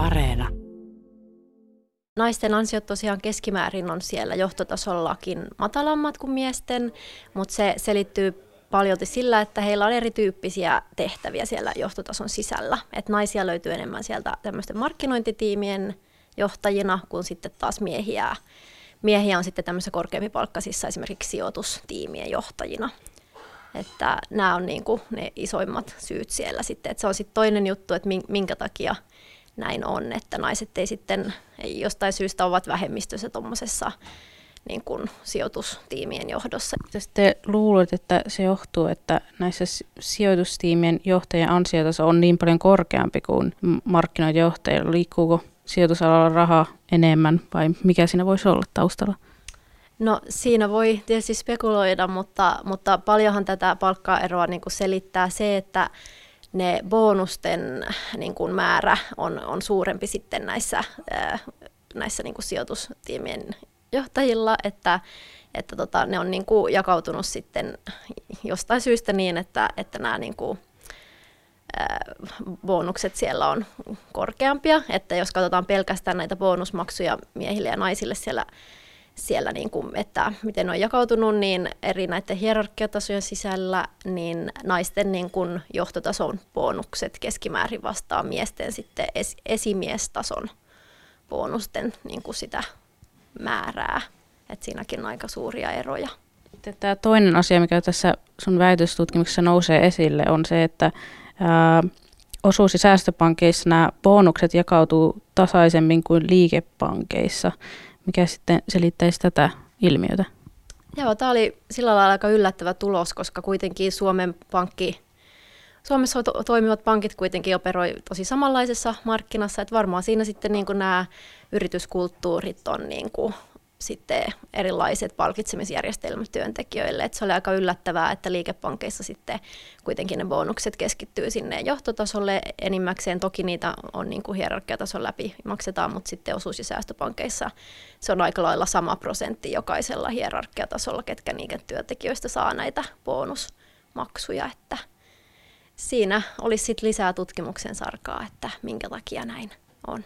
Areena. Naisten ansiot tosiaan keskimäärin on siellä johtotasollakin matalammat kuin miesten, mutta se selittyy paljolti sillä, että heillä on erityyppisiä tehtäviä siellä johtotason sisällä. Et naisia löytyy enemmän sieltä tämmöisten markkinointitiimien johtajina, kuin sitten taas miehiä. Miehiä on sitten tämmöisissä korkeampipalkkaisissa esimerkiksi sijoitustiimien johtajina. Että nämä on niin kuin ne isoimmat syyt siellä sitten. Että se on sitten toinen juttu, että minkä takia näin on, että naiset ei sitten ei jostain syystä ovat vähemmistössä tuommoisessa niin kuin sijoitustiimien johdossa. Sitten luulet, että se johtuu, että näissä sijoitustiimien johtajien ansiotaso on niin paljon korkeampi kuin markkinointijohtajilla. Liikkuuko sijoitusalalla rahaa enemmän vai mikä siinä voisi olla taustalla? No siinä voi tietysti spekuloida, mutta, mutta paljonhan tätä palkkaeroa niin kuin selittää se, että ne bonusten niin kuin määrä on, on suurempi sitten näissä, näissä niin kuin sijoitustiimien johtajilla, että, että tota, ne on niin kuin jakautunut sitten jostain syystä niin, että, että nämä niin kuin, bonukset siellä on korkeampia, että jos katsotaan pelkästään näitä bonusmaksuja miehille ja naisille siellä, siellä niin kuin, että miten on jakautunut, niin eri näiden hierarkiatasojen sisällä, niin naisten niin kuin johtotason bonukset keskimäärin vastaa miesten sitten es, esimiestason bonusten niin kuin sitä määrää. että siinäkin on aika suuria eroja. Tämä toinen asia, mikä tässä sun väitöstutkimuksessa nousee esille, on se, että ää, osuus- ja säästöpankeissa nämä bonukset jakautuu tasaisemmin kuin liikepankeissa. Mikä sitten selittäisi tätä ilmiötä? Joo, tämä oli sillä lailla aika yllättävä tulos, koska kuitenkin Suomen pankki, Suomessa to- toimivat pankit kuitenkin operoi tosi samanlaisessa markkinassa, että varmaan siinä sitten niin kuin nämä yrityskulttuurit on niin kuin sitten erilaiset palkitsemisjärjestelmät työntekijöille. Et se oli aika yllättävää, että liikepankeissa sitten kuitenkin ne bonukset keskittyy sinne johtotasolle enimmäkseen. Toki niitä on niin kuin hierarkiatason läpi maksetaan, mutta sitten osuus- ja säästöpankeissa se on aika lailla sama prosentti jokaisella hierarkiatasolla, ketkä niiden työntekijöistä saa näitä bonusmaksuja. Että siinä olisi sitten lisää tutkimuksen sarkaa, että minkä takia näin on.